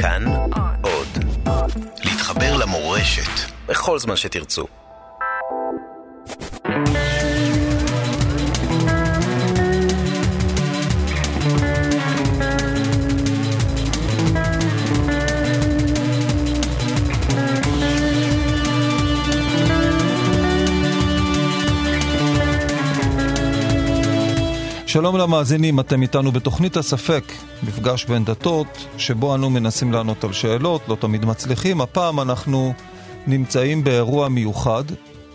כאן עוד. להתחבר למורשת בכל זמן שתרצו. שלום למאזינים, אתם איתנו בתוכנית הספק, מפגש בין דתות, שבו אנו מנסים לענות על שאלות, לא תמיד מצליחים. הפעם אנחנו נמצאים באירוע מיוחד.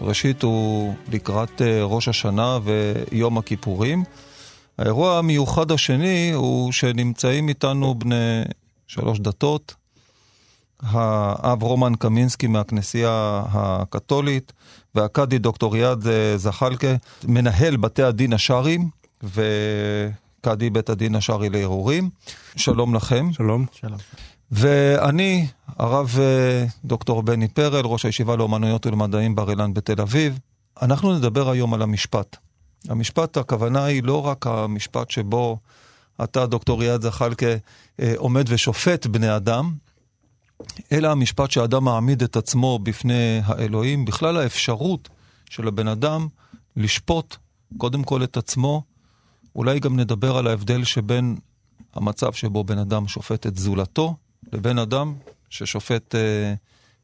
ראשית הוא לקראת אה, ראש השנה ויום הכיפורים. האירוע המיוחד השני הוא שנמצאים איתנו בני שלוש דתות. האב רומן קמינסקי מהכנסייה הקתולית והקאדי דוקטור יעד אה, זחאלקה, מנהל בתי הדין השרעיים. וקאדי בית הדין השרעי לערעורים. שלום לכם. שלום. שלום. ואני, הרב אה, דוקטור בני פרל, ראש הישיבה לאומנויות ולמדעים בר אילן בתל אביב, אנחנו נדבר היום על המשפט. המשפט, הכוונה היא לא רק המשפט שבו אתה, דוקטור יעד זחאלקה, אה, עומד ושופט בני אדם, אלא המשפט שאדם מעמיד את עצמו בפני האלוהים, בכלל האפשרות של הבן אדם לשפוט קודם כל את עצמו, אולי גם נדבר על ההבדל שבין המצב שבו בן אדם שופט את זולתו, לבין אדם ששופט אה,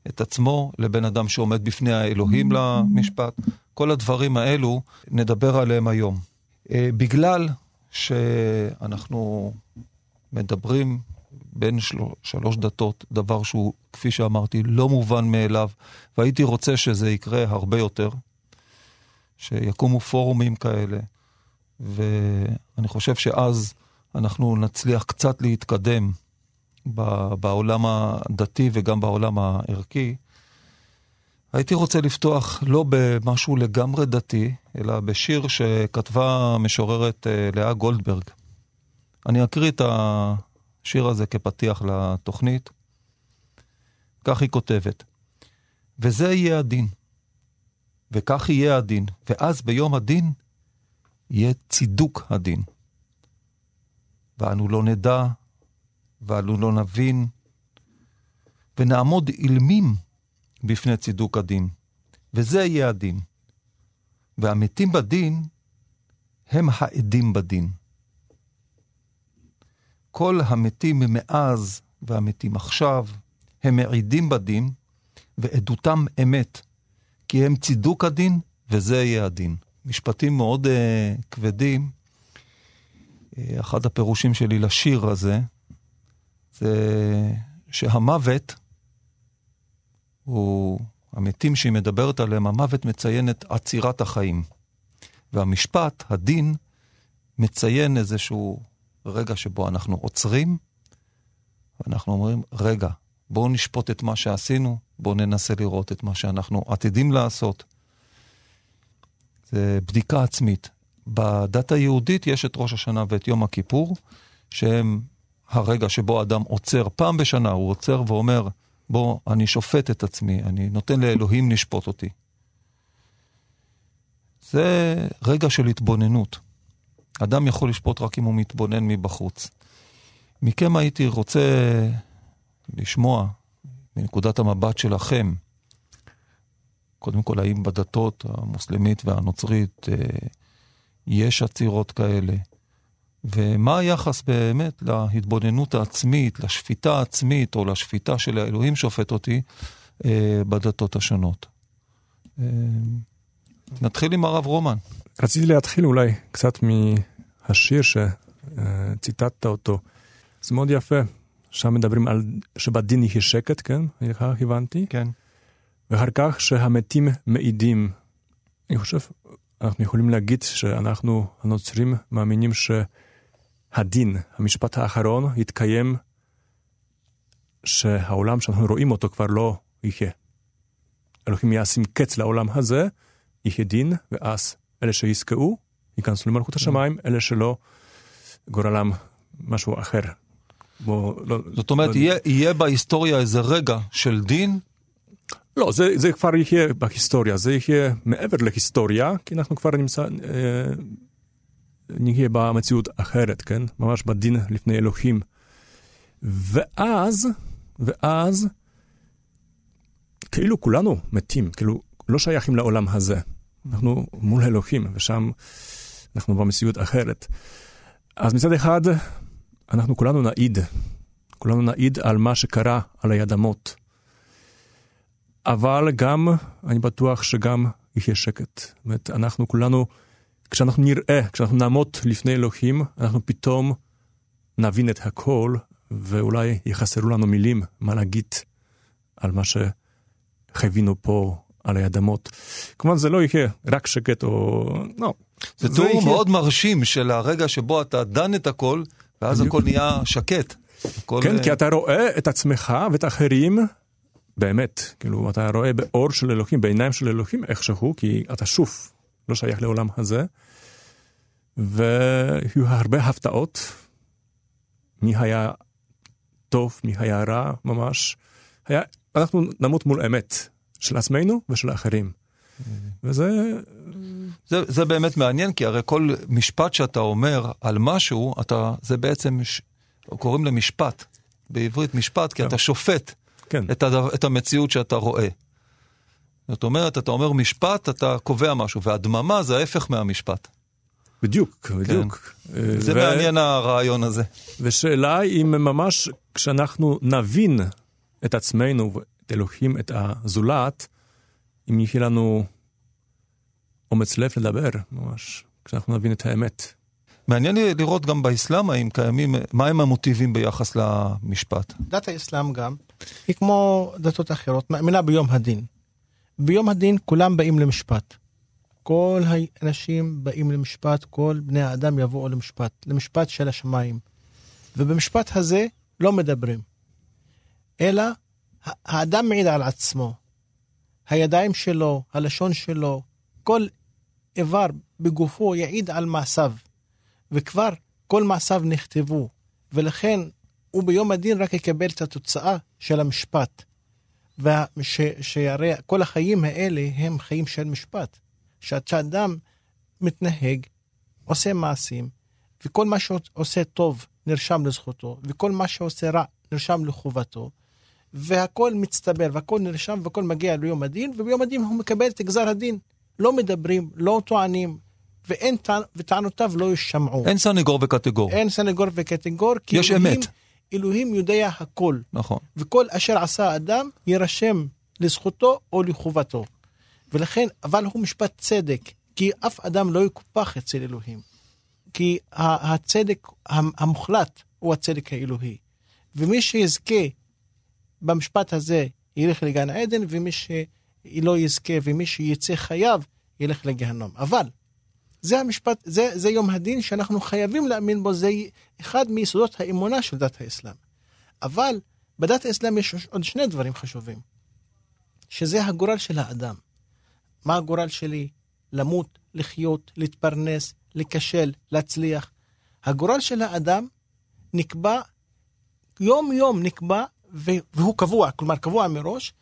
את עצמו, לבין אדם שעומד בפני האלוהים למשפט. כל הדברים האלו, נדבר עליהם היום. אה, בגלל שאנחנו מדברים בין של... שלוש דתות, דבר שהוא, כפי שאמרתי, לא מובן מאליו, והייתי רוצה שזה יקרה הרבה יותר, שיקומו פורומים כאלה, ואני חושב שאז אנחנו נצליח קצת להתקדם בעולם הדתי וגם בעולם הערכי. הייתי רוצה לפתוח לא במשהו לגמרי דתי, אלא בשיר שכתבה משוררת אה, לאה גולדברג. אני אקריא את השיר הזה כפתיח לתוכנית. כך היא כותבת: וזה יהיה הדין, וכך יהיה הדין, ואז ביום הדין יהיה צידוק הדין. ואנו לא נדע, ואנו לא נבין, ונעמוד אילמים בפני צידוק הדין, וזה יהיה הדין. והמתים בדין הם העדים בדין. כל המתים מאז והמתים עכשיו הם מעידים בדין, ועדותם אמת, כי הם צידוק הדין, וזה יהיה הדין. משפטים מאוד uh, כבדים. Uh, אחד הפירושים שלי לשיר הזה, זה שהמוות הוא, המתים שהיא מדברת עליהם, המוות מציין את עצירת החיים. והמשפט, הדין, מציין איזשהו רגע שבו אנחנו עוצרים, ואנחנו אומרים, רגע, בואו נשפוט את מה שעשינו, בואו ננסה לראות את מה שאנחנו עתידים לעשות. זה בדיקה עצמית. בדת היהודית יש את ראש השנה ואת יום הכיפור, שהם הרגע שבו אדם עוצר פעם בשנה, הוא עוצר ואומר, בוא, אני שופט את עצמי, אני נותן לאלוהים לשפוט אותי. זה רגע של התבוננות. אדם יכול לשפוט רק אם הוא מתבונן מבחוץ. מכם הייתי רוצה לשמוע, מנקודת המבט שלכם, קודם כל, האם בדתות המוסלמית והנוצרית אה, יש עצירות כאלה? ומה היחס באמת להתבוננות העצמית, לשפיטה העצמית, או לשפיטה של האלוהים שופט אותי, אה, בדתות השונות? אה, נתחיל עם הרב רומן. רציתי להתחיל אולי קצת מהשיר שציטטת אותו. זה מאוד יפה. שם מדברים על שבדין יהיה שקט, כן? כך הבנתי. כן. ואחר כך שהמתים מעידים. אני חושב, אנחנו יכולים להגיד שאנחנו הנוצרים מאמינים שהדין, המשפט האחרון, יתקיים שהעולם שאנחנו רואים אותו כבר לא יחיה. אלוהים ישים קץ לעולם הזה, יחיה דין, ואז אלה שיזכו ייכנסו למלכות השמיים, אלה שלא, גורלם משהו אחר. בוא, לא, זאת אומרת, לא... יהיה, יהיה בהיסטוריה איזה רגע של דין לא, זה, זה כבר יהיה בהיסטוריה, זה יהיה מעבר להיסטוריה, כי אנחנו כבר נמצא, אה, נהיה במציאות אחרת, כן? ממש בדין לפני אלוהים. ואז ואז כאילו כולנו מתים, כאילו לא שייכים לעולם הזה. אנחנו מול אלוהים, ושם אנחנו במציאות אחרת. אז מצד אחד, אנחנו כולנו נעיד, כולנו נעיד על מה שקרה על הידמות. אבל גם, אני בטוח שגם יהיה שקט. זאת אומרת, אנחנו כולנו, כשאנחנו נראה, כשאנחנו נעמוד לפני אלוהים, אנחנו פתאום נבין את הכל, ואולי יחסרו לנו מילים מה להגיד על מה שחווינו פה על האדמות. כמובן זה לא יהיה רק שקט או... לא. זה, זה תיאור יהיה... מאוד מרשים של הרגע שבו אתה דן את הכל, ואז בדיוק. הכל נהיה שקט. הכל... כן, כי אתה רואה את עצמך ואת האחרים באמת, כאילו, אתה רואה באור של אלוהים, בעיניים של אלוהים איכשהו, כי אתה שוב לא שייך לעולם הזה. והיו הרבה הפתעות, מי היה טוב, מי היה רע, ממש. היה, אנחנו נמות מול אמת, של עצמנו ושל האחרים. וזה... זה, זה באמת מעניין, כי הרי כל משפט שאתה אומר על משהו, אתה, זה בעצם, קוראים למשפט. בעברית משפט, כי כן. אתה שופט כן. את, הד... את המציאות שאתה רואה. זאת אומרת, אתה אומר משפט, אתה קובע משהו, והדממה זה ההפך מהמשפט. בדיוק, בדיוק. כן. זה ו... מעניין הרעיון הזה. ושאלה אם ממש כשאנחנו נבין את עצמנו, את אלוהים, את הזולת, אם יהיה לנו אומץ לב לדבר, ממש, כשאנחנו נבין את האמת. מעניין לראות גם באסלאם האם קיימים, מה הם המוטיבים ביחס למשפט. דת האסלאם גם, היא כמו דתות אחרות, מאמינה ביום הדין. ביום הדין כולם באים למשפט. כל האנשים באים למשפט, כל בני האדם יבואו למשפט, למשפט של השמיים. ובמשפט הזה לא מדברים, אלא האדם מעיד על עצמו. הידיים שלו, הלשון שלו, כל איבר בגופו יעיד על מעשיו. וכבר כל מעשיו נכתבו, ולכן הוא ביום הדין רק יקבל את התוצאה של המשפט. שהרי כל החיים האלה הם חיים של משפט. שאדם מתנהג, עושה מעשים, וכל מה שעושה טוב נרשם לזכותו, וכל מה שעושה רע נרשם לחובתו, והכל מצטבר, והכל נרשם, והכל מגיע ליום הדין, וביום הדין הוא מקבל את גזר הדין. לא מדברים, לא טוענים, ואין, וטענותיו לא יישמעו. אין סנגור וקטגור. אין סנגור וקטגור, כי יש אלוהים, אמת. אלוהים יודע הכל. נכון. וכל אשר עשה האדם יירשם לזכותו או לחובתו. ולכן, אבל הוא משפט צדק, כי אף אדם לא יקופח אצל אלוהים. כי הצדק המוחלט הוא הצדק האלוהי. ומי שיזכה במשפט הזה ילך לגן עדן, ומי שלא יזכה ומי שיצא חייב ילך לגיהנום. אבל זה המשפט, זה, זה יום הדין שאנחנו חייבים להאמין בו, זה אחד מיסודות האמונה של דת האסלאם. אבל בדת האסלאם יש עוד שני דברים חשובים, שזה הגורל של האדם. מה הגורל שלי? למות, לחיות, להתפרנס, לכשל, להצליח. הגורל של האדם נקבע, יום-יום נקבע, והוא קבוע, כלומר קבוע מראש,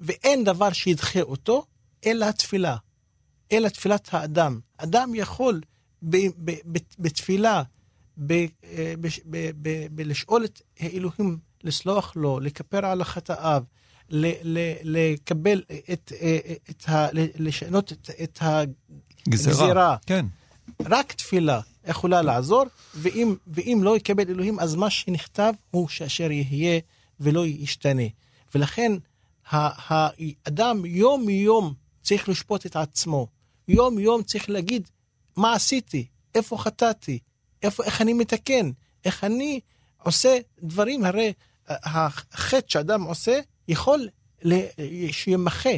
ואין דבר שידחה אותו, אלא התפילה. אלא תפילת האדם. אדם יכול בתפילה, בלשאול את האלוהים לסלוח לו, לכפר על החטאיו, לקבל את, את ה... לשנות את, את הגזירה. כן. רק תפילה יכולה לעזור, ואם, ואם לא יקבל אלוהים, אז מה שנכתב הוא שאשר יהיה ולא ישתנה. ולכן האדם יום-יום צריך לשפוט את עצמו. יום-יום צריך להגיד מה עשיתי, איפה חטאתי, איפה, איך אני מתקן, איך אני עושה דברים, הרי החטא שאדם עושה יכול שימחה.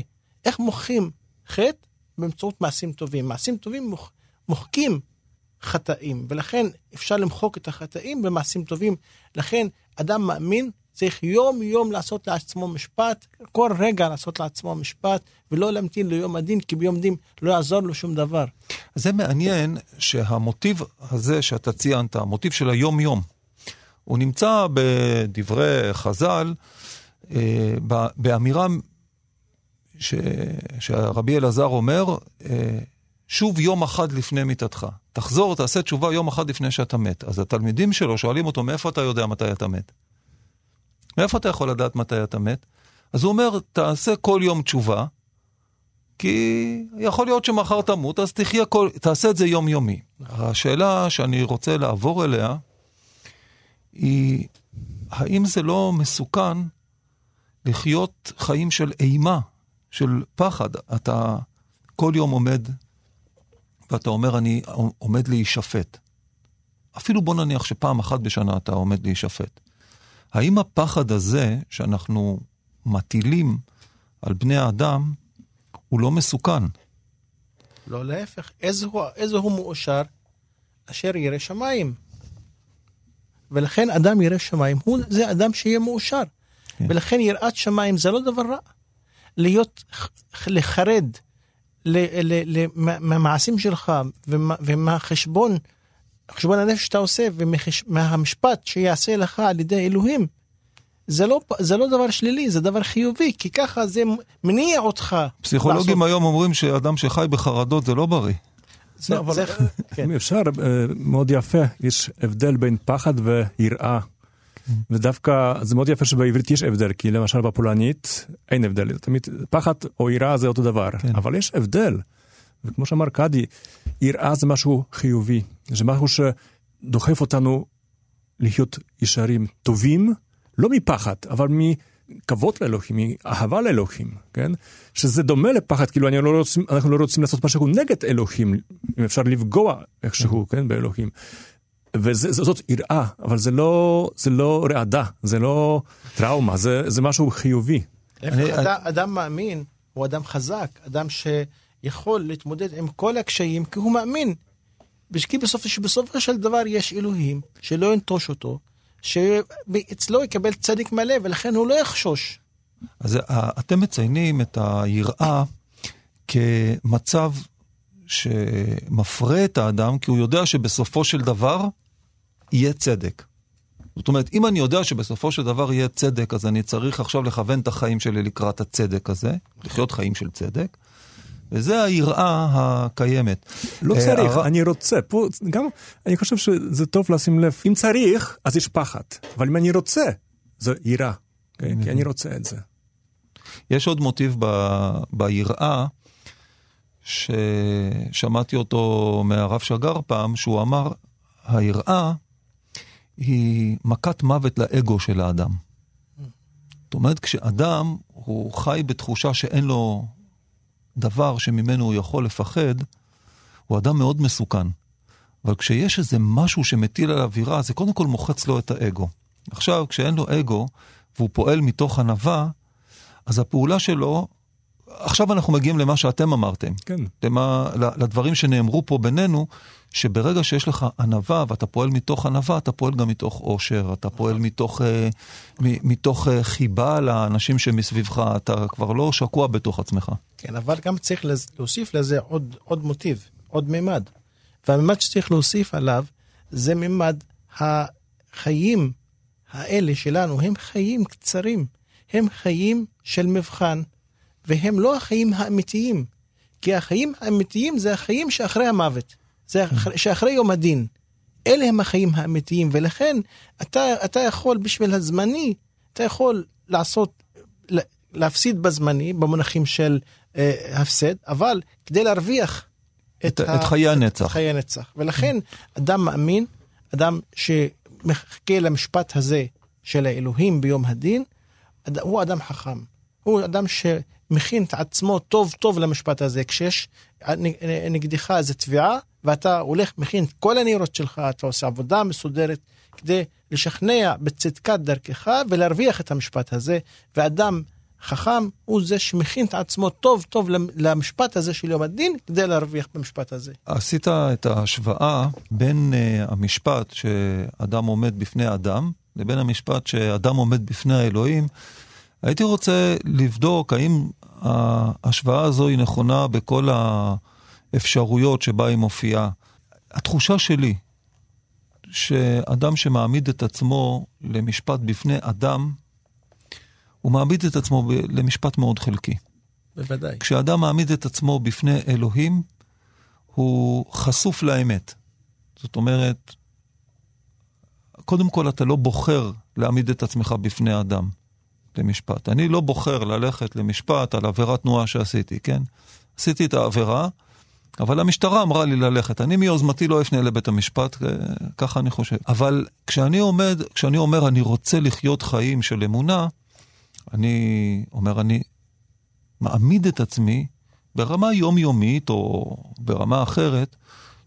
איך מוחים חטא? באמצעות מעשים טובים. מעשים טובים מוח, מוחקים חטאים, ולכן אפשר למחוק את החטאים במעשים טובים. לכן אדם מאמין צריך יום-יום לעשות לעצמו משפט, כל רגע לעשות לעצמו משפט, ולא להמתין ליום הדין, כי ביום דין לא יעזור לו שום דבר. זה מעניין שהמוטיב הזה שאתה ציינת, המוטיב של היום-יום, הוא נמצא בדברי חז"ל, אה, באמירה ש, שהרבי אלעזר אומר, אה, שוב יום אחד לפני מיתתך. תחזור, תעשה תשובה יום אחד לפני שאתה מת. אז התלמידים שלו שואלים אותו, מאיפה אתה יודע מתי אתה מת? מאיפה אתה יכול לדעת מתי אתה מת? אז הוא אומר, תעשה כל יום תשובה, כי יכול להיות שמחר תמות, אז תחיה כל, תעשה את זה יומיומי. השאלה שאני רוצה לעבור אליה, היא, האם זה לא מסוכן לחיות חיים של אימה, של פחד? אתה כל יום עומד ואתה אומר, אני עומד להישפט. אפילו בוא נניח שפעם אחת בשנה אתה עומד להישפט. האם הפחד הזה שאנחנו מטילים על בני האדם הוא לא מסוכן? לא, להפך. איזה איזה הוא מאושר? אשר ירא שמיים. ולכן אדם ירא שמיים, הוא זה אדם שיהיה מאושר. כן. ולכן יראת שמיים זה לא דבר רע. להיות, לחרד מהמעשים שלך ומהחשבון, חשבון הנפש שאתה עושה ומהמשפט שיעשה לך על ידי אלוהים, זה לא, זה לא דבר שלילי, זה דבר חיובי, כי ככה זה מניע אותך. פסיכולוגים לעשות... היום אומרים שאדם שחי בחרדות זה לא בריא. זה, אבל זה, כן. אפשר, אה, מאוד יפה, יש הבדל בין פחד ויראה. כן. ודווקא זה מאוד יפה שבעברית יש הבדל, כי למשל בפולנית אין הבדל, תמיד פחד או יראה זה אותו דבר, כן. אבל יש הבדל. וכמו שאמר קאדי, יראה זה משהו חיובי, זה משהו שדוחף אותנו להיות ישרים טובים, לא מפחד, אבל מכבוד לאלוהים, מאהבה לאלוהים, כן? שזה דומה לפחד, כאילו לא רוצים, אנחנו לא רוצים לעשות משהו נגד אלוהים, אם אפשר לפגוע איכשהו, כן, באלוהים. וזאת יראה, אבל זה לא, זה לא רעדה, זה לא טראומה, זה, זה משהו חיובי. אני, אדם, אדם מאמין הוא אדם חזק, אדם שיכול להתמודד עם כל הקשיים, כי הוא מאמין. כי בסופו, שבסופו של דבר יש אלוהים שלא ינטוש אותו, שאצלו יקבל צדיק מלא, ולכן הוא לא יחשוש. אז אה, אתם מציינים את היראה כמצב שמפרה את האדם, כי הוא יודע שבסופו של דבר יהיה צדק. זאת אומרת, אם אני יודע שבסופו של דבר יהיה צדק, אז אני צריך עכשיו לכוון את החיים שלי לקראת הצדק הזה, לחיות חיים של צדק. וזה היראה הקיימת. לא אה, צריך, אני רוצה. פה גם, אני חושב שזה טוב לשים לב. אם צריך, אז יש פחד. אבל אם אני רוצה, זה יראה. כן? כי אני רוצה את זה. יש עוד מוטיב ביראה, ששמעתי אותו מהרב שגר פעם, שהוא אמר, היראה היא מכת מוות לאגו של האדם. זאת אומרת, כשאדם הוא חי בתחושה שאין לו דבר שממנו הוא יכול לפחד, הוא אדם מאוד מסוכן. אבל כשיש איזה משהו שמטיל עליו יראה, זה קודם כל מוחץ לו את האגו. עכשיו, כשאין לו אגו, והוא פועל מתוך ענווה, אז הפעולה שלו עכשיו אנחנו מגיעים למה שאתם אמרתם. כן. למה, לדברים שנאמרו פה בינינו, שברגע שיש לך ענווה ואתה פועל מתוך ענווה, אתה פועל גם מתוך עושר, אתה פועל מתוך, אה, מתוך אה, חיבה לאנשים שמסביבך, אתה כבר לא שקוע בתוך עצמך. כן, אבל גם צריך להוסיף לזה עוד, עוד מוטיב, עוד מימד. והמימד שצריך להוסיף עליו זה מימד החיים האלה שלנו, הם חיים קצרים, הם חיים של מבחן. והם לא החיים האמיתיים. כי החיים האמיתיים זה החיים שאחרי המוות, זה שאחרי יום הדין. אלה הם החיים האמיתיים, ולכן אתה, אתה יכול בשביל הזמני, אתה יכול לעשות, להפסיד בזמני, במונחים של אה, הפסד, אבל כדי להרוויח את, את, ה, את חיי הנצח. את חיי הנצח. ולכן אדם מאמין, אדם שמחכה למשפט הזה של האלוהים ביום הדין, הוא אדם חכם. הוא אדם ש... מכין את עצמו טוב טוב למשפט הזה. כשיש נגדך איזה תביעה, ואתה הולך, מכין את כל הניירות שלך, אתה עושה עבודה מסודרת כדי לשכנע בצדקת דרכך ולהרוויח את המשפט הזה. ואדם חכם הוא זה שמכין את עצמו טוב טוב למשפט הזה של יום הדין כדי להרוויח במשפט הזה. עשית את ההשוואה בין uh, המשפט שאדם עומד בפני אדם לבין המשפט שאדם עומד בפני האלוהים. הייתי רוצה לבדוק האם ההשוואה הזו היא נכונה בכל האפשרויות שבה היא מופיעה. התחושה שלי, שאדם שמעמיד את עצמו למשפט בפני אדם, הוא מעמיד את עצמו למשפט מאוד חלקי. בוודאי. כשאדם מעמיד את עצמו בפני אלוהים, הוא חשוף לאמת. זאת אומרת, קודם כל אתה לא בוחר להעמיד את עצמך בפני אדם למשפט. אני לא בוחר ללכת למשפט על עבירת תנועה שעשיתי, כן? עשיתי את העבירה, אבל המשטרה אמרה לי ללכת. אני מיוזמתי לא אפנה לבית המשפט, אה, ככה אני חושב. אבל כשאני עומד, כשאני אומר אני רוצה לחיות חיים של אמונה, אני אומר, אני מעמיד את עצמי ברמה יומיומית או ברמה אחרת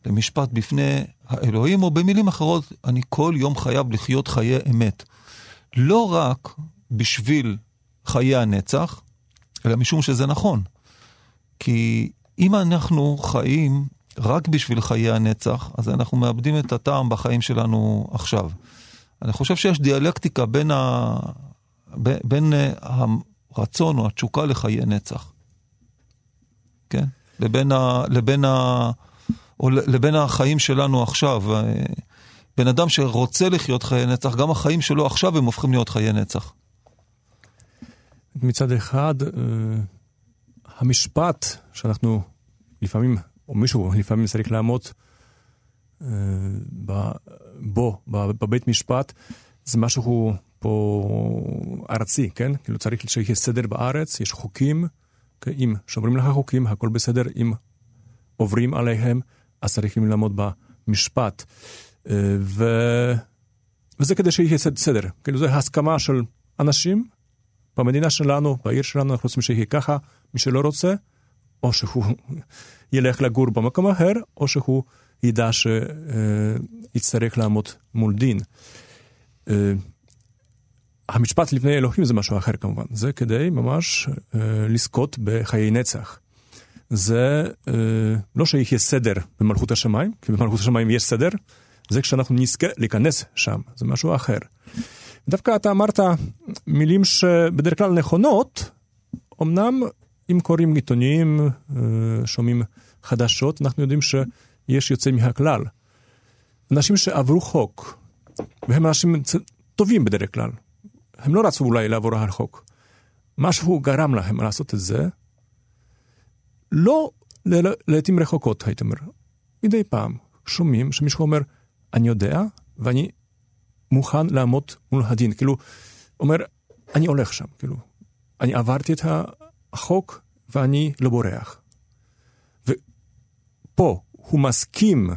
למשפט בפני האלוהים, או במילים אחרות, אני כל יום חייב לחיות חיי אמת. לא רק בשביל חיי הנצח, אלא משום שזה נכון. כי אם אנחנו חיים רק בשביל חיי הנצח, אז אנחנו מאבדים את הטעם בחיים שלנו עכשיו. אני חושב שיש דיאלקטיקה בין, ה... בין אה, הרצון או התשוקה לחיי נצח, כן? לבין, ה... לבין, ה... או לבין החיים שלנו עכשיו. אה, בן אדם שרוצה לחיות חיי נצח, גם החיים שלו עכשיו הם הופכים להיות חיי נצח. מצד אחד, אה, המשפט שאנחנו לפעמים, או מישהו לפעמים צריך לעמוד אה, בו, בבית משפט, זה משהו פה ארצי, כן? כאילו צריך שיהיה סדר בארץ, יש חוקים, כן? אם שומרים לך חוקים, הכל בסדר, אם עוברים עליהם, אז צריכים לעמוד במשפט. אה, ו... וזה כדי שיהיה סדר, כאילו זה הסכמה של אנשים במדינה שלנו, בעיר שלנו, אנחנו רוצים שיהיה ככה, מי שלא רוצה, או שהוא ילך לגור במקום אחר, או שהוא ידע שיצטרך לעמוד מול דין. אה, המשפט לפני אלוהים זה משהו אחר כמובן, זה כדי ממש אה, לזכות בחיי נצח. זה אה, לא שיהיה סדר במלכות השמיים, כי במלכות השמיים יש סדר, זה כשאנחנו נזכה להיכנס שם, זה משהו אחר. דווקא אתה אמרת מילים שבדרך כלל נכונות, אמנם אם קוראים עיתונים, אה, שומעים חדשות, אנחנו יודעים שיש יוצא מהכלל. אנשים שעברו חוק, והם אנשים טובים בדרך כלל, הם לא רצו אולי לעבור על חוק. משהו גרם להם לעשות את זה, לא לעתים רחוקות, הייתי אומר. מדי פעם שומעים שמישהו אומר, אני יודע, ואני מוכן לעמוד מול הדין. כאילו, אומר, אני הולך שם, כאילו, אני עברתי את החוק ואני לא בורח. ופה הוא מסכים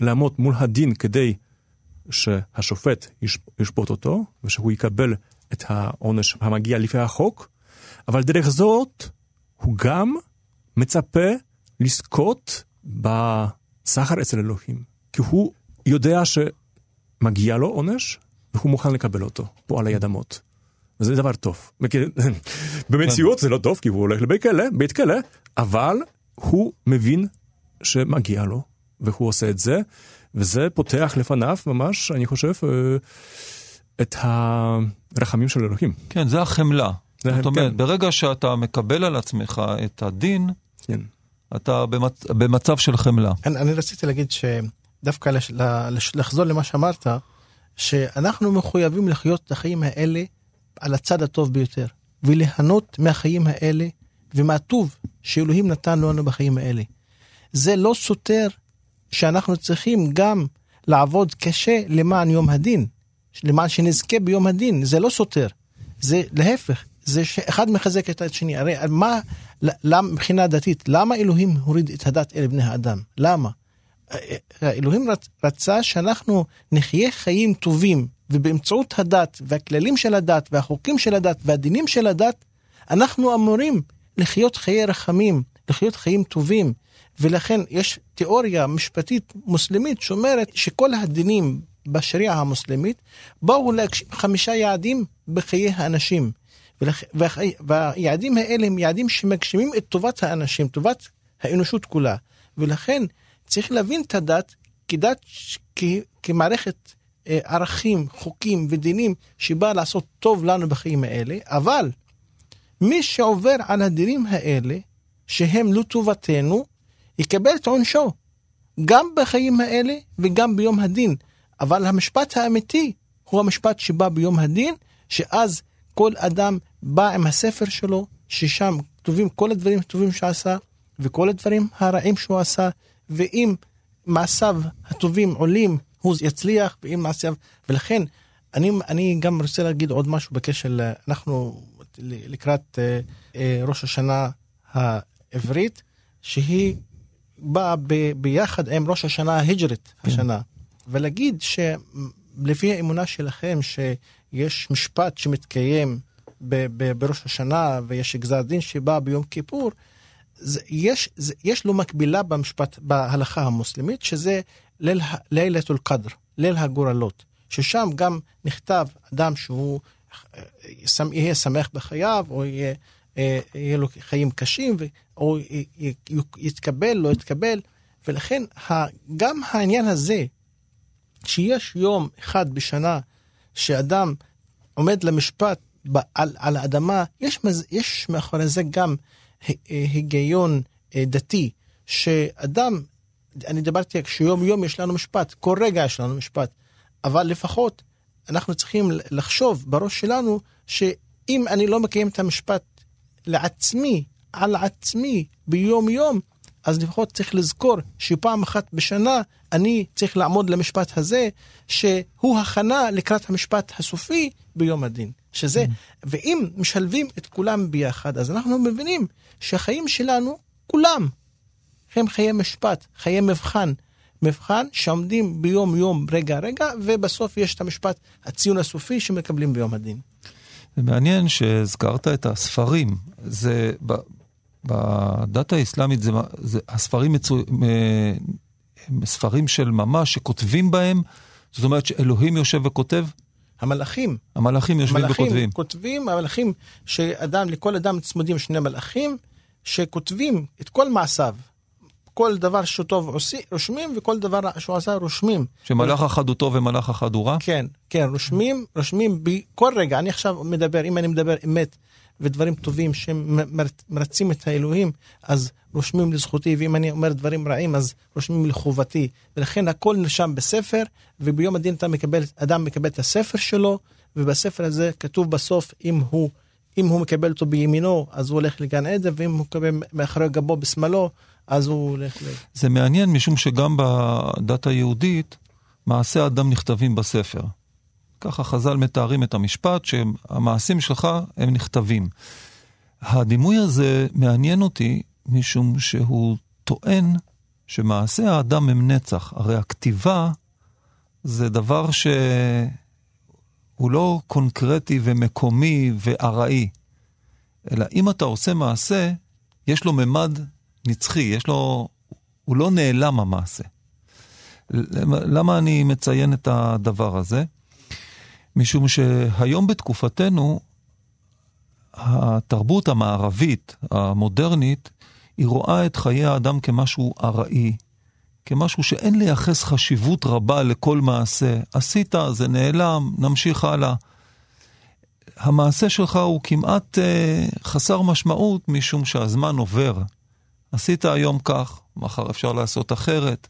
לעמוד מול הדין כדי שהשופט ישפוט אותו, ושהוא יקבל את העונש המגיע לפי החוק, אבל דרך זאת הוא גם מצפה לזכות בסחר אצל אלוהים. כי הוא יודע שמגיע לו עונש, והוא מוכן לקבל אותו פה על הידמות. וזה דבר טוב. במציאות זה לא טוב, כי הוא הולך לבית כלא, בית כלא, אבל הוא מבין שמגיע לו, והוא עושה את זה, וזה פותח לפניו ממש, אני חושב, אה, את הרחמים של אלוהים. כן, זה החמלה. זאת אומרת, כן. ברגע שאתה מקבל על עצמך את הדין, כן. אתה במצ... במצב של חמלה. אני, אני רציתי להגיד שדווקא לש, לש, לחזור למה שאמרת, שאנחנו מחויבים לחיות את החיים האלה על הצד הטוב ביותר, וליהנות מהחיים האלה ומהטוב שאלוהים נתן לנו בחיים האלה. זה לא סותר שאנחנו צריכים גם לעבוד קשה למען יום הדין, למען שנזכה ביום הדין, זה לא סותר. זה להפך, זה שאחד מחזק את השני. הרי מה, למה, מבחינה דתית, למה אלוהים הוריד את הדת אל בני האדם? למה? אלוהים רצ, רצה שאנחנו נחיה חיים טובים, ובאמצעות הדת והכללים של הדת והחוקים של הדת והדינים של הדת, אנחנו אמורים לחיות חיי רחמים, לחיות חיים טובים. ולכן יש תיאוריה משפטית מוסלמית שאומרת שכל הדינים בשריעה המוסלמית באו להגשים חמישה יעדים בחיי האנשים. והיעדים האלה הם יעדים שמגשימים את טובת האנשים, טובת האנושות כולה. ולכן צריך להבין את הדת כדת, כ... כמערכת אה, ערכים, חוקים ודינים שבא לעשות טוב לנו בחיים האלה, אבל מי שעובר על הדינים האלה, שהם לא טובתנו, יקבל את עונשו, גם בחיים האלה וגם ביום הדין. אבל המשפט האמיתי הוא המשפט שבא ביום הדין, שאז כל אדם בא עם הספר שלו, ששם כתובים כל הדברים הטובים שעשה, וכל הדברים הרעים שהוא עשה, ואם מעשיו הטובים עולים הוא יצליח, ואם מעשיו, ולכן אני, אני גם רוצה להגיד עוד משהו בקשר, אנחנו לקראת אה, אה, ראש השנה העברית, שהיא באה ב, ביחד עם ראש השנה ההיג'רית כן. השנה, ולהגיד שלפי האמונה שלכם שיש משפט שמתקיים ב, ב, בראש השנה ויש גזר דין שבא ביום כיפור, זה, יש, זה, יש לו מקבילה במשפט, בהלכה המוסלמית, שזה ליל, לילת אל-קדר, ליל הגורלות, ששם גם נכתב אדם שהוא יהיה שמח בחייו, או יהיה, אה, יהיה לו חיים קשים, או יתקבל, לא יתקבל, ולכן גם העניין הזה, שיש יום אחד בשנה שאדם עומד למשפט על, על האדמה, יש, יש מאחורי זה גם היגיון אה, דתי, שאדם, אני דיברתי שיום יום יש לנו משפט, כל רגע יש לנו משפט, אבל לפחות אנחנו צריכים לחשוב בראש שלנו שאם אני לא מקיים את המשפט לעצמי, על עצמי, ביום יום, אז לפחות צריך לזכור שפעם אחת בשנה אני צריך לעמוד למשפט הזה, שהוא הכנה לקראת המשפט הסופי ביום הדין. שזה. ואם משלבים את כולם ביחד, אז אנחנו מבינים שהחיים שלנו, כולם, הם חיי משפט, חיי מבחן. מבחן שעומדים ביום יום, רגע רגע, ובסוף יש את המשפט, הציון הסופי שמקבלים ביום הדין. זה מעניין שהזכרת את הספרים. זה, בדת האסלאמית זה, זה הספרים מצו... הם ספרים של ממש שכותבים בהם, זאת אומרת שאלוהים יושב וכותב? המלאכים. המלאכים יושבים המלאכים וכותבים. כותבים, המלאכים, שאדם, לכל אדם צמודים שני מלאכים, שכותבים את כל מעשיו. כל דבר שהוא טוב עושים, רושמים, וכל דבר שהוא עשה רושמים. שמלאך אחד הוא טוב ומלאך אחד הוא רע? כן, כן, רושמים, רושמים בכל רגע. אני עכשיו מדבר, אם אני מדבר אמת ודברים טובים שמרצים את האלוהים, אז רושמים לזכותי, ואם אני אומר דברים רעים, אז רושמים לחובתי. ולכן הכל נרשם בספר, וביום הדין אתה מקבל, אדם מקבל את הספר שלו, ובספר הזה כתוב בסוף אם הוא, אם הוא מקבל אותו בימינו, אז הוא הולך לגן עדן, ואם הוא מקבל מאחורי גבו בשמאלו, אז הוא הולך ל... זה מעניין משום שגם בדת היהודית, מעשי אדם נכתבים בספר. ככה חז"ל מתארים את המשפט, שהמעשים שלך הם נכתבים. הדימוי הזה מעניין אותי משום שהוא טוען שמעשי האדם הם נצח. הרי הכתיבה זה דבר שהוא לא קונקרטי ומקומי וארעי, אלא אם אתה עושה מעשה, יש לו ממד נצחי, יש לו, הוא לא נעלם המעשה. למה אני מציין את הדבר הזה? משום שהיום בתקופתנו, התרבות המערבית, המודרנית, היא רואה את חיי האדם כמשהו ארעי, כמשהו שאין לייחס חשיבות רבה לכל מעשה. עשית, זה נעלם, נמשיך הלאה. המעשה שלך הוא כמעט אה, חסר משמעות משום שהזמן עובר. עשית היום כך, מחר אפשר לעשות אחרת.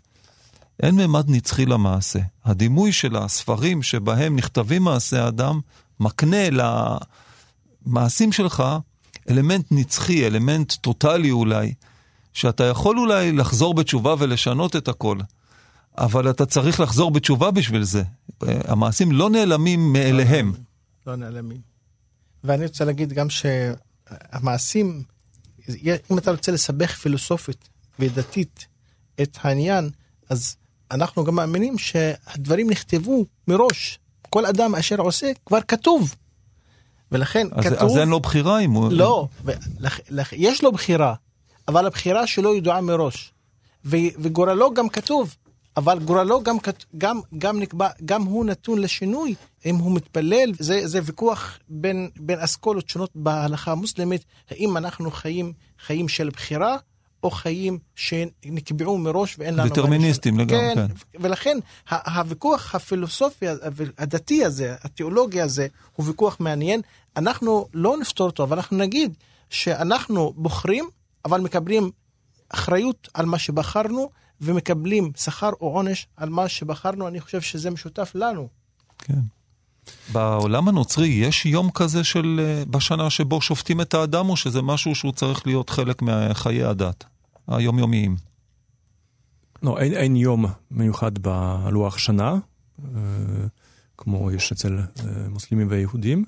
אין ממד נצחי למעשה. הדימוי של הספרים שבהם נכתבים מעשי האדם, מקנה למעשים שלך אלמנט נצחי, אלמנט טוטאלי אולי, שאתה יכול אולי לחזור בתשובה ולשנות את הכל, אבל אתה צריך לחזור בתשובה בשביל זה. המעשים לא נעלמים מאליהם. לא נעלמים. ואני רוצה להגיד גם שהמעשים אם אתה רוצה לסבך פילוסופית ודתית את העניין, אז אנחנו גם מאמינים שהדברים נכתבו מראש. כל אדם אשר עושה כבר כתוב. ולכן אז, כתוב... אז אין לו בחירה אם הוא... לא, לח, לח, יש לו בחירה, אבל הבחירה שלו ידועה מראש. ו, וגורלו גם כתוב. אבל גורלו גם, גם, גם נקבע, גם הוא נתון לשינוי, אם הוא מתפלל, זה, זה ויכוח בין, בין אסכולות שונות בהלכה המוסלמית, האם אנחנו חיים חיים של בחירה, או חיים שנקבעו מראש ואין לנו... דטרמיניסטים לגמרי, כן. כן. ולכן הוויכוח הפילוסופי הדתי הזה, התיאולוגי הזה, הוא ויכוח מעניין. אנחנו לא נפתור אותו, אבל אנחנו נגיד שאנחנו בוחרים, אבל מקבלים אחריות על מה שבחרנו, ומקבלים שכר או עונש על מה שבחרנו, אני חושב שזה משותף לנו. כן. בעולם הנוצרי יש יום כזה של אה, בשנה שבו שופטים את האדם, או שזה משהו שהוא צריך להיות חלק מחיי הדת, היומיומיים? לא, אין, אין יום מיוחד בלוח שנה. אה, כמו יש אצל מוסלמים ויהודים.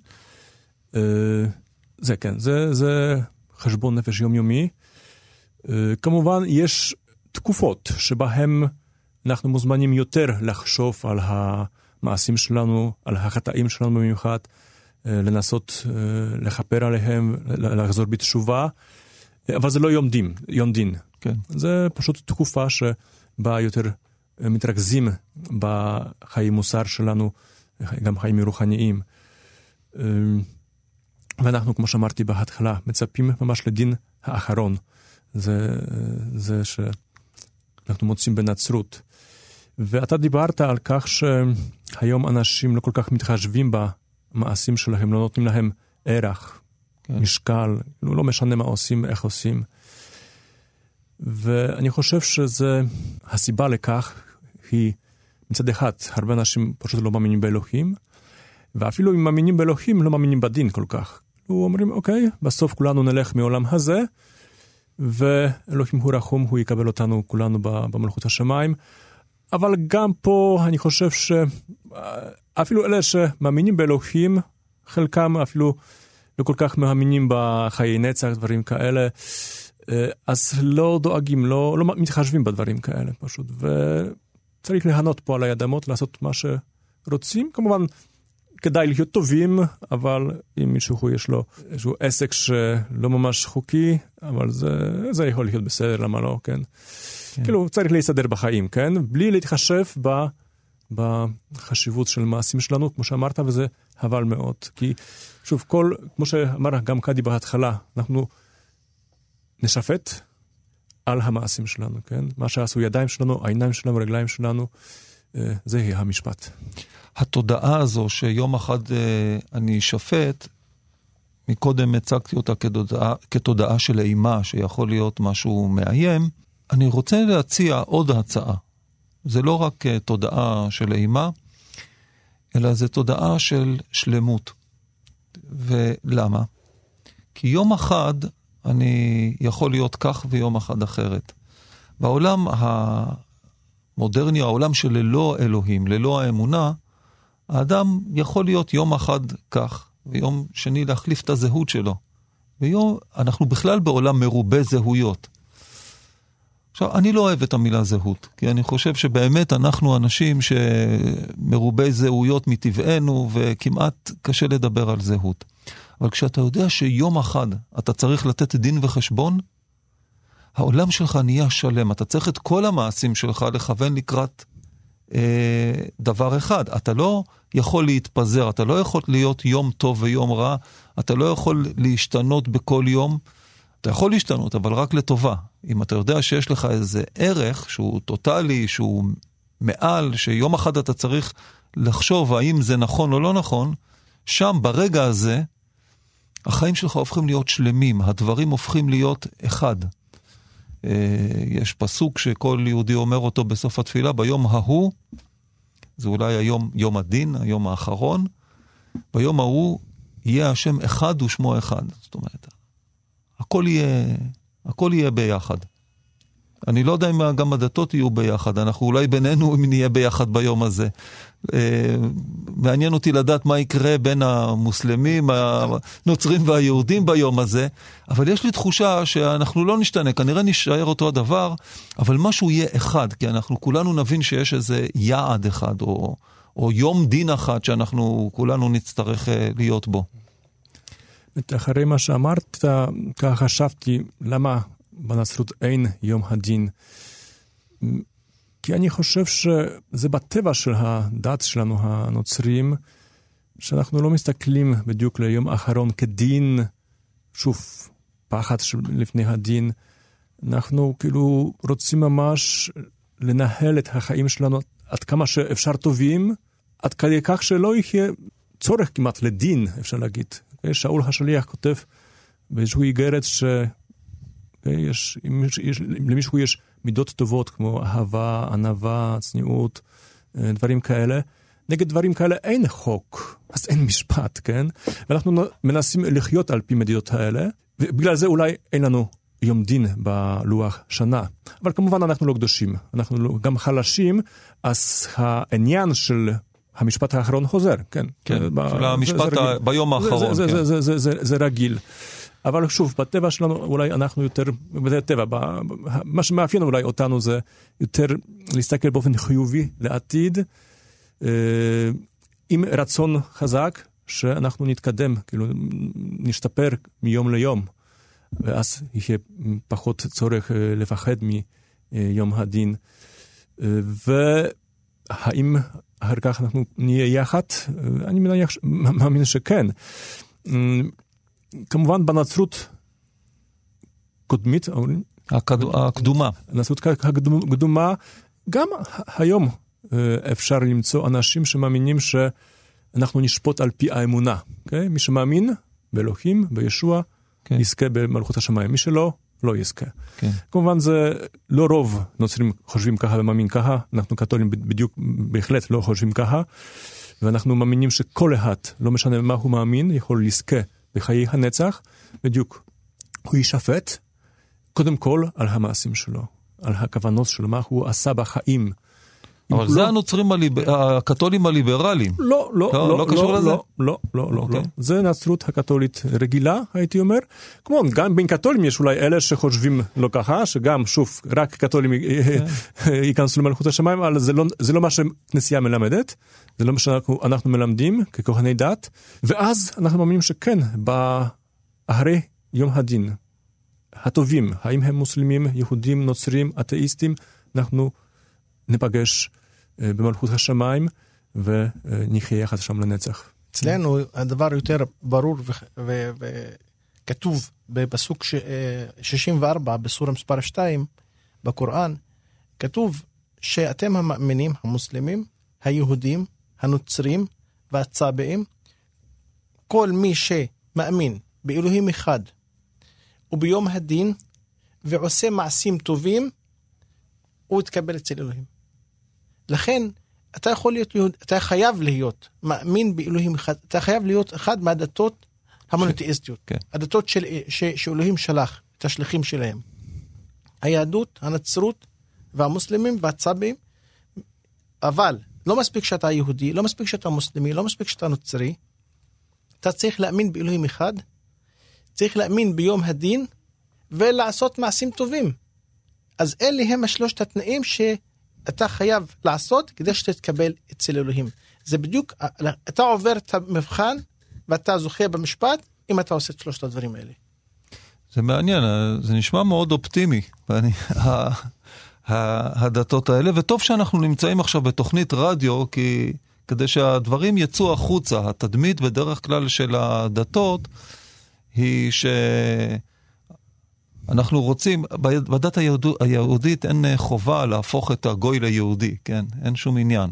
זה כן, זה, זה חשבון נפש יומיומי. כמובן, יש תקופות שבהן אנחנו מוזמנים יותר לחשוב על המעשים שלנו, על החטאים שלנו במיוחד, לנסות לכפר עליהם, לחזור בתשובה, אבל זה לא יום דין, יום דין. כן. זה פשוט תקופה שבה יותר מתרכזים בחיים מוסר שלנו, גם חיים רוחניים. ואנחנו, כמו שאמרתי בהתחלה, מצפים ממש לדין האחרון. זה, זה שאנחנו מוצאים בנצרות. ואתה דיברת על כך שהיום אנשים לא כל כך מתחשבים במעשים שלהם, לא נותנים להם ערך, כן. משקל, לא משנה מה עושים, איך עושים. ואני חושב שזה, הסיבה לכך היא מצד אחד, הרבה אנשים פשוט לא מאמינים באלוהים, ואפילו אם מאמינים באלוהים, לא מאמינים בדין כל כך. הוא אומרים, אוקיי, בסוף כולנו נלך מעולם הזה, ואלוהים הוא רחום, הוא יקבל אותנו כולנו במלכות השמיים. אבל גם פה אני חושב שאפילו אלה שמאמינים באלוהים, חלקם אפילו לא כל כך מאמינים בחיי נצח, דברים כאלה, אז לא דואגים, לא, לא מתחשבים בדברים כאלה פשוט. וצריך ליהנות פה על הידמות, לעשות מה שרוצים. כמובן, כדאי להיות טובים, אבל אם מישהו יש לו איזשהו עסק שלא ממש חוקי, אבל זה, זה יכול להיות בסדר, למה לא, כן? כן. כאילו, צריך להסתדר בחיים, כן? בלי להתחשב ב... בחשיבות של מעשים שלנו, כמו שאמרת, וזה חבל מאוד. כי, שוב, כל, כמו שאמר גם קאדי בהתחלה, אנחנו נשפט על המעשים שלנו, כן? מה שעשו ידיים שלנו, העיניים שלנו, הרגליים שלנו, אה, זה יהיה המשפט. התודעה הזו שיום אחד אה, אני אשפט, מקודם הצגתי אותה כתודעה, כתודעה של אימה, שיכול להיות משהו מאיים, אני רוצה להציע עוד הצעה. זה לא רק אה, תודעה של אימה, אלא זה תודעה של שלמות. ולמה? כי יום אחד אני יכול להיות כך ויום אחד אחרת. בעולם המודרני, העולם שללא אלוהים, ללא האמונה, האדם יכול להיות יום אחד כך, ויום שני להחליף את הזהות שלו. ויום, אנחנו בכלל בעולם מרובה זהויות. עכשיו, אני לא אוהב את המילה זהות, כי אני חושב שבאמת אנחנו אנשים שמרובי זהויות מטבענו, וכמעט קשה לדבר על זהות. אבל כשאתה יודע שיום אחד אתה צריך לתת דין וחשבון, העולם שלך נהיה שלם. אתה צריך את כל המעשים שלך לכוון לקראת אה, דבר אחד. אתה לא יכול להתפזר, אתה לא יכול להיות יום טוב ויום רע, אתה לא יכול להשתנות בכל יום. אתה יכול להשתנות, אבל רק לטובה. אם אתה יודע שיש לך איזה ערך שהוא טוטאלי, שהוא מעל, שיום אחד אתה צריך לחשוב האם זה נכון או לא נכון, שם, ברגע הזה, החיים שלך הופכים להיות שלמים, הדברים הופכים להיות אחד. אה, יש פסוק שכל יהודי אומר אותו בסוף התפילה, ביום ההוא, זה אולי היום, יום הדין, היום האחרון, ביום ההוא יהיה השם אחד ושמו אחד. זאת אומרת, הכל יהיה, הכל יהיה ביחד. אני לא יודע אם גם הדתות יהיו ביחד, אנחנו אולי בינינו אם נהיה ביחד ביום הזה. אה, מעניין אותי לדעת מה יקרה בין המוסלמים, הנוצרים והיהודים ביום הזה, אבל יש לי תחושה שאנחנו לא נשתנה, כנראה נשאר אותו הדבר, אבל משהו יהיה אחד, כי אנחנו כולנו נבין שיש איזה יעד אחד, או, או יום דין אחד שאנחנו כולנו נצטרך אה, להיות בו. אחרי מה שאמרת, ככה חשבתי, למה בנצרות אין יום הדין? כי אני חושב שזה בטבע של הדת שלנו, הנוצרים, שאנחנו לא מסתכלים בדיוק ליום האחרון כדין, שוב, פחד לפני הדין. אנחנו כאילו רוצים ממש לנהל את החיים שלנו עד כמה שאפשר טובים, עד כדי כך שלא יהיה צורך כמעט לדין, אפשר להגיד. שאול השליח כותב באיזושהי איגרת שיש, אם, יש, אם למישהו יש מידות טובות כמו אהבה, ענווה, צניעות, אה, דברים כאלה, נגד דברים כאלה אין חוק, אז אין משפט, כן? ואנחנו מנסים לחיות על פי מדידות האלה, ובגלל זה אולי אין לנו יום דין בלוח שנה. אבל כמובן אנחנו לא קדושים, אנחנו לא, גם חלשים, אז העניין של המשפט האחרון חוזר, כן. כן, ב- של זה- המשפט זה ה- רגיל. ביום זה- האחרון, זה- כן. זה- זה- זה- זה- זה רגיל. אבל שוב, בטבע שלנו אולי אנחנו יותר, וזה טבע, ב- מה שמאפיין אולי אותנו זה יותר להסתכל באופן חיובי לעתיד, אה, עם רצון חזק שאנחנו נתקדם, כאילו נשתפר מיום ליום, ואז יהיה פחות צורך אה, לפחד מיום הדין. אה, והאם אחר כך אנחנו נהיה יחד? אני מניח, מאמין שכן. אה, כמובן בנצרות קודמית, אומרים, הקד- הקדומה. הנצרות הקדומה, גם היום אה, אפשר למצוא אנשים שמאמינים שאנחנו נשפוט על פי האמונה. Okay? מי שמאמין באלוהים, בישוע, כן. יזכה במלכות השמיים. מי שלא, לא יזכה. כן. כמובן זה לא רוב נוצרים חושבים ככה ומאמין ככה, אנחנו קתולים בדיוק בהחלט לא חושבים ככה, ואנחנו מאמינים שכל אחד, לא משנה מה הוא מאמין, יכול לזכה בחיי הנצח, בדיוק. הוא יישפט קודם כל על המעשים שלו, על הכוונות שלו, מה הוא עשה בחיים. אבל הוא זה לא- הנוצרים, הקתולים הליברליים. לא, לא, לא, לא, לא קשור לזה? לא, לא, לא, לא, אוקיי. לא. זה נצרות הקתולית רגילה, הייתי אומר. כמו, גם בין קתולים יש אולי אלה שחושבים לא ככה, שגם, שוב, רק קתולים כן. ייכנסו למלכות השמיים, אבל זה לא, זה לא מה שכנסייה מלמדת, זה לא מה שאנחנו אנחנו מלמדים ככהני דת, ואז אנחנו מאמינים שכן, אחרי יום הדין, הטובים, האם הם מוסלמים, יהודים, נוצרים, אתאיסטים, אנחנו ניפגש במלכות השמיים ונחיה יחד שם לנצח. אצלנו הדבר יותר ברור וכתוב בפסוק ש- אה, 64 בסורה מספר 2 בקוראן, כתוב שאתם המאמינים המוסלמים, היהודים, הנוצרים והצאבעים, כל מי שמאמין באלוהים אחד וביום הדין ועושה מעשים טובים, הוא יתקבל אצל אלוהים. לכן, אתה יכול להיות יהוד, אתה חייב להיות מאמין באלוהים אחד, אתה חייב להיות אחד מהדתות המונותאיסטיות, כן. הדתות של, ש, שאלוהים שלח, את השליחים שלהם. היהדות, הנצרות והמוסלמים והצבים, אבל לא מספיק שאתה יהודי, לא מספיק שאתה מוסלמי, לא מספיק שאתה נוצרי, אתה צריך להאמין באלוהים אחד, צריך להאמין ביום הדין ולעשות מעשים טובים. אז אלה הם השלושת התנאים ש... אתה חייב לעשות כדי שתתקבל אצל אלוהים. זה בדיוק, אתה עובר את המבחן ואתה זוכה במשפט אם אתה עושה את שלושת הדברים האלה. זה מעניין, זה נשמע מאוד אופטימי, ואני, הדתות האלה, וטוב שאנחנו נמצאים עכשיו בתוכנית רדיו, כי כדי שהדברים יצאו החוצה, התדמית בדרך כלל של הדתות היא שאנחנו רוצים, בדת היהוד, היהודית אין חובה להפוך את הגוי ליהודי, כן? אין שום עניין.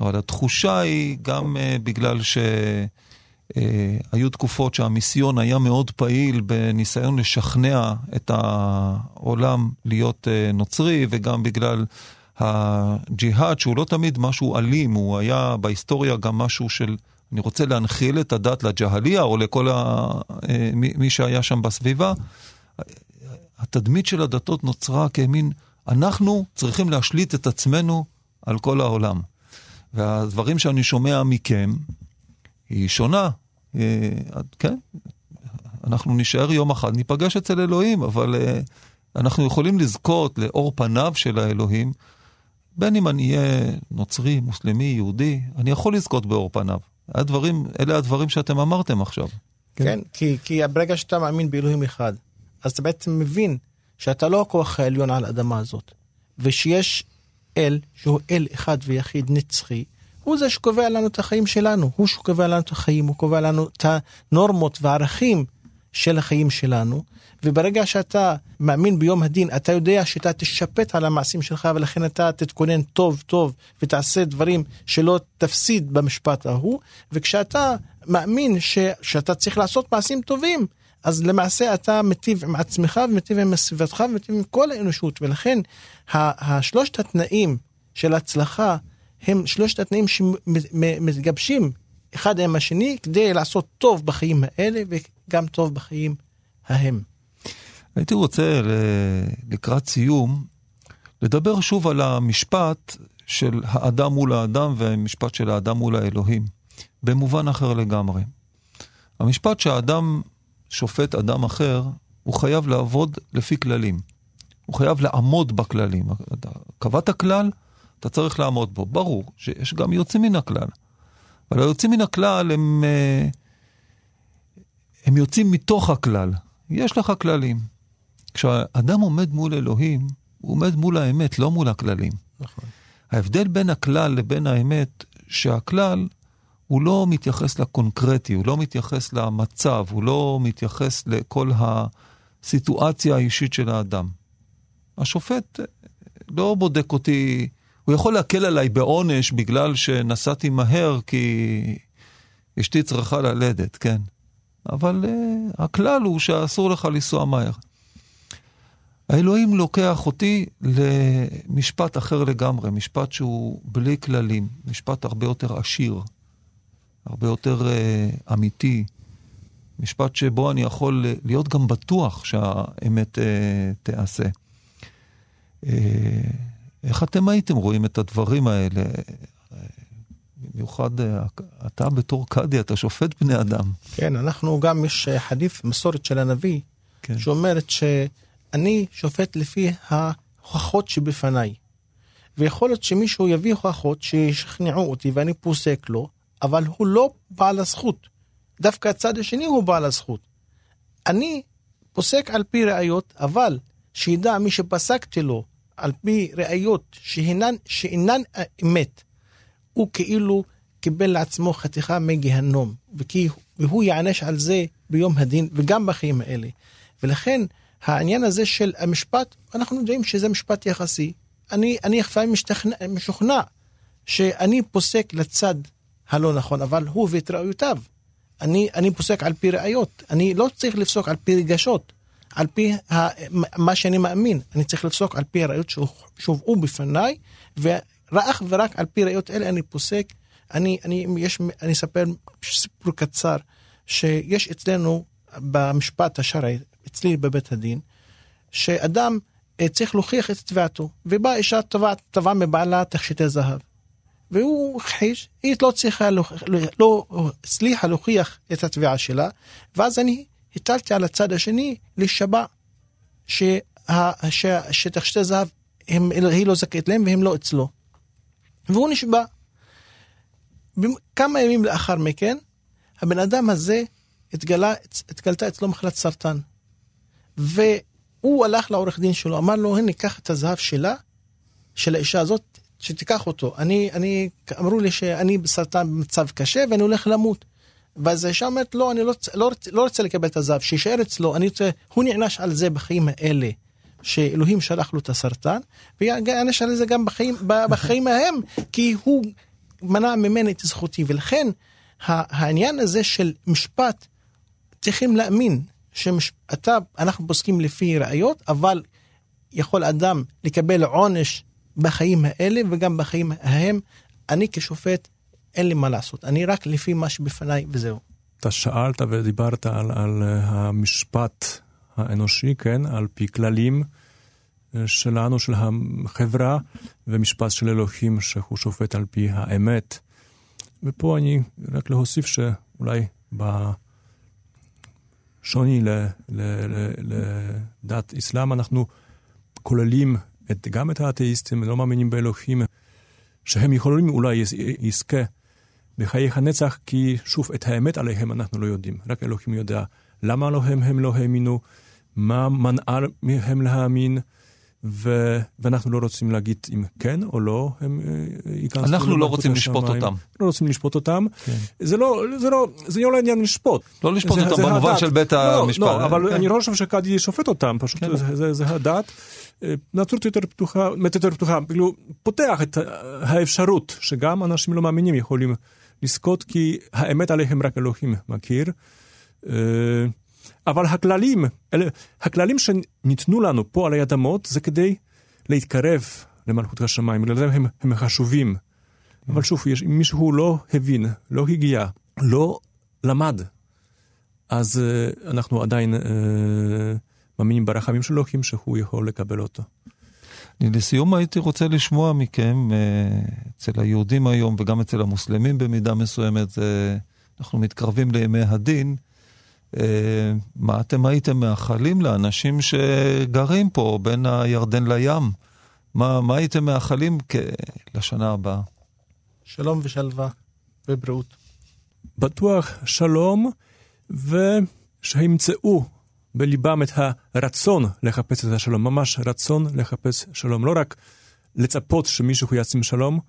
אבל התחושה היא גם uh, בגלל ש... Uh, היו תקופות שהמיסיון היה מאוד פעיל בניסיון לשכנע את העולם להיות uh, נוצרי, וגם בגלל הג'יהאד, שהוא לא תמיד משהו אלים, הוא היה בהיסטוריה גם משהו של, אני רוצה להנחיל את הדת לג'הליה, או לכל ה, uh, מי, מי שהיה שם בסביבה. התדמית של הדתות נוצרה כמין, אנחנו צריכים להשליט את עצמנו על כל העולם. והדברים שאני שומע מכם, היא שונה. כן, אנחנו נשאר יום אחד, ניפגש אצל אלוהים, אבל אנחנו יכולים לזכות לאור פניו של האלוהים, בין אם אני אהיה נוצרי, מוסלמי, יהודי, אני יכול לזכות באור פניו. הדברים, אלה הדברים שאתם אמרתם עכשיו. כן, כן כי, כי ברגע שאתה מאמין באלוהים אחד, אז אתה בעצם מבין שאתה לא הכוח העליון על האדמה הזאת, ושיש אל, שהוא אל אחד ויחיד נצחי, הוא זה שקובע לנו את החיים שלנו, הוא שקובע לנו את החיים, הוא קובע לנו את הנורמות והערכים של החיים שלנו, וברגע שאתה מאמין ביום הדין, אתה יודע שאתה תשפט על המעשים שלך, ולכן אתה תתכונן טוב טוב ותעשה דברים שלא תפסיד במשפט ההוא, וכשאתה מאמין ש, שאתה צריך לעשות מעשים טובים, אז למעשה אתה מטיב עם עצמך ומטיב עם סביבתך ומטיב עם כל האנושות, ולכן השלושת התנאים של הצלחה הם שלושת התנאים שמתגבשים אחד עם השני כדי לעשות טוב בחיים האלה וגם טוב בחיים ההם. הייתי רוצה לקראת סיום לדבר שוב על המשפט של האדם מול האדם והמשפט של האדם מול האלוהים, במובן אחר לגמרי. המשפט שהאדם שופט אדם אחר, הוא חייב לעבוד לפי כללים. הוא חייב לעמוד בכללים. אתה קבעת כלל, אתה צריך לעמוד בו. ברור שיש גם יוצאים מן הכלל. אבל היוצאים מן הכלל הם, אה, הם יוצאים מתוך הכלל. יש לך כללים. כשאדם עומד מול אלוהים, הוא עומד מול האמת, לא מול הכללים. נכון. ההבדל בין הכלל לבין האמת, שהכלל הוא לא מתייחס לקונקרטי, הוא לא מתייחס למצב, הוא לא מתייחס לכל הסיטואציה האישית של האדם. השופט לא בודק אותי, הוא יכול להקל עליי בעונש בגלל שנסעתי מהר כי אשתי צריכה ללדת, כן. אבל uh, הכלל הוא שאסור לך לנסוע מהר. האלוהים לוקח אותי למשפט אחר לגמרי, משפט שהוא בלי כללים, משפט הרבה יותר עשיר, הרבה יותר uh, אמיתי, משפט שבו אני יכול להיות גם בטוח שהאמת uh, תיעשה. Uh, איך אתם הייתם רואים את הדברים האלה? במיוחד אתה בתור קאדי, אתה שופט בני אדם. כן, אנחנו גם, יש חדיף, מסורת של הנביא, כן. שאומרת ש... אני שופט לפי ההוכחות שבפניי. ויכול להיות שמישהו יביא הוכחות שישכנעו אותי ואני פוסק לו, אבל הוא לא בעל הזכות. דווקא הצד השני הוא בעל הזכות. אני פוסק על פי ראיות, אבל שידע מי שפסקתי לו על פי ראיות שאינן, שאינן אמת, הוא כאילו קיבל לעצמו חתיכה מגיהנום, וכי, והוא יענש על זה ביום הדין וגם בחיים האלה. ולכן העניין הזה של המשפט, אנחנו יודעים שזה משפט יחסי. אני, אני לפעמים משוכנע שאני פוסק לצד הלא נכון, אבל הוא ואת ראיותיו. אני, אני פוסק על פי ראיות, אני לא צריך לפסוק על פי רגשות, על פי ה, מה שאני מאמין, אני צריך לפסוק על פי הראיות שהובאו בפניי, ואך ורק על פי ראיות אלה אני פוסק. אני, אני, יש, אני אספר סיפור קצר, שיש אצלנו במשפט השרעי, אצלי בבית הדין, שאדם אה, צריך להוכיח את תביעתו, ובאה אישה תבעה מבעלה תכשיטי זהב. והוא הכחיש, היא לא צריכה, לא, לא הצליחה להוכיח את התביעה שלה, ואז אני הטלתי על הצד השני להישבע שתכשיטי זהב, הם, היא לא זכאית להם והם לא אצלו. והוא נשבע. כמה ימים לאחר מכן, הבן אדם הזה התגלה, התגלתה אצלו מחלת סרטן. והוא הלך לעורך דין שלו, אמר לו, הנה, קח את הזהב שלה, של האישה הזאת, שתיקח אותו. אני, אני, אמרו לי שאני בסרטן במצב קשה ואני הולך למות. ואז האישה אומרת, לא, אני לא, לא, לא רוצה לקבל את הזהב, שיישאר אצלו, אני רוצה, הוא נענש על זה בחיים האלה, שאלוהים שלח לו את הסרטן, ויענש על זה גם בחיים, בחיים ההם, כי הוא מנע ממני את זכותי, ולכן העניין הזה של משפט, צריכים להאמין שאתה, אנחנו פוסקים לפי ראיות, אבל יכול אדם לקבל עונש בחיים האלה וגם בחיים ההם. אני כשופט, אין לי מה לעשות, אני רק לפי מה שבפניי וזהו. אתה שאלת ודיברת על, על המשפט האנושי, כן? על פי כללים אה, שלנו, של החברה, ומשפט של אלוהים שהוא שופט על פי האמת. ופה אני רק להוסיף שאולי ב... שוני לדת אסלאם, אנחנו כוללים את, גם את האתאיסטים, לא מאמינים באלוהים, שהם יכולים אולי יזכה בחיי הנצח, כי שוב, את האמת עליהם אנחנו לא יודעים, רק אלוהים יודע למה לא הם, הם לא האמינו, מה מנעה מהם להאמין. ו... ואנחנו לא רוצים להגיד אם כן או לא הם אה, ייכנסו אנחנו לא רוצים לשפוט השמיים. אותם. לא רוצים לשפוט אותם. כן. זה לא, זה לא, זה לא לעניין לשפוט. לא לשפוט זה, אותם זה במובן הדת. של בית לא, המשפט. לא, אבל כן. אני לא חושב שקאדי ישופט אותם, פשוט כן. זה, זה, זה הדת. אה, נצרות יותר פתוחה, יותר פתוחה, כאילו פותח את האפשרות שגם אנשים לא מאמינים יכולים לזכות, כי האמת עליהם רק אלוהים מכיר. אבל הכללים, אלה, הכללים שניתנו לנו פה על האדמות זה כדי להתקרב למלכות השמיים, בגלל זה הם, הם חשובים. אבל שוב, אם מישהו לא הבין, לא הגיע, לא למד, אז uh, אנחנו עדיין uh, מאמינים ברחמים של אלוהים שהוא יכול לקבל אותו. לסיום הייתי רוצה לשמוע מכם, אצל היהודים היום וגם אצל המוסלמים במידה מסוימת, זה, אנחנו מתקרבים לימי הדין, מה אתם הייתם מאחלים לאנשים שגרים פה בין הירדן לים? מה, מה הייתם מאחלים כ... לשנה הבאה? שלום ושלווה ובריאות. בטוח שלום, ושימצאו בליבם את הרצון לחפש את השלום, ממש רצון לחפש שלום. לא רק לצפות שמישהו ישים שלום,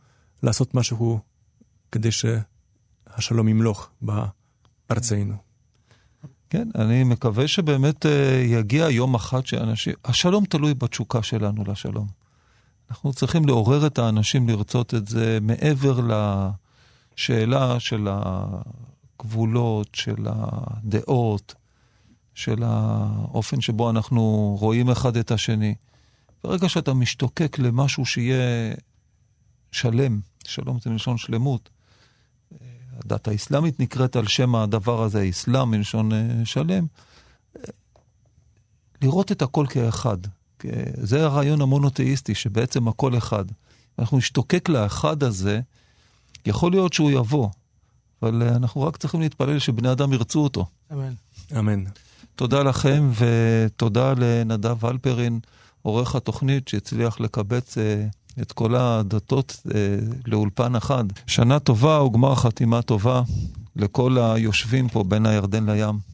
לעשות משהו כדי שהשלום ימלוך בארצנו. כן, אני מקווה שבאמת אה, יגיע יום אחד שאנשים... השלום תלוי בתשוקה שלנו לשלום. אנחנו צריכים לעורר את האנשים לרצות את זה מעבר לשאלה של הגבולות, של הדעות, של האופן שבו אנחנו רואים אחד את השני. ברגע שאתה משתוקק למשהו שיהיה שלם, שלום זה מלשון שלמות, הדת האסלאמית נקראת על שם הדבר הזה, אסלאם מלשון אה, שלם, לראות את הכל כאחד. זה הרעיון המונותאיסטי, שבעצם הכל אחד. אנחנו נשתוקק לאחד הזה, יכול להיות שהוא יבוא, אבל אה, אנחנו רק צריכים להתפלל שבני אדם ירצו אותו. אמן. אמן. תודה לכם, ותודה לנדב אלפרין, עורך התוכנית, שהצליח לקבץ אה, את כל הדתות אה, לאולפן אחד. שנה טובה וגמר חתימה טובה לכל היושבים פה בין הירדן לים.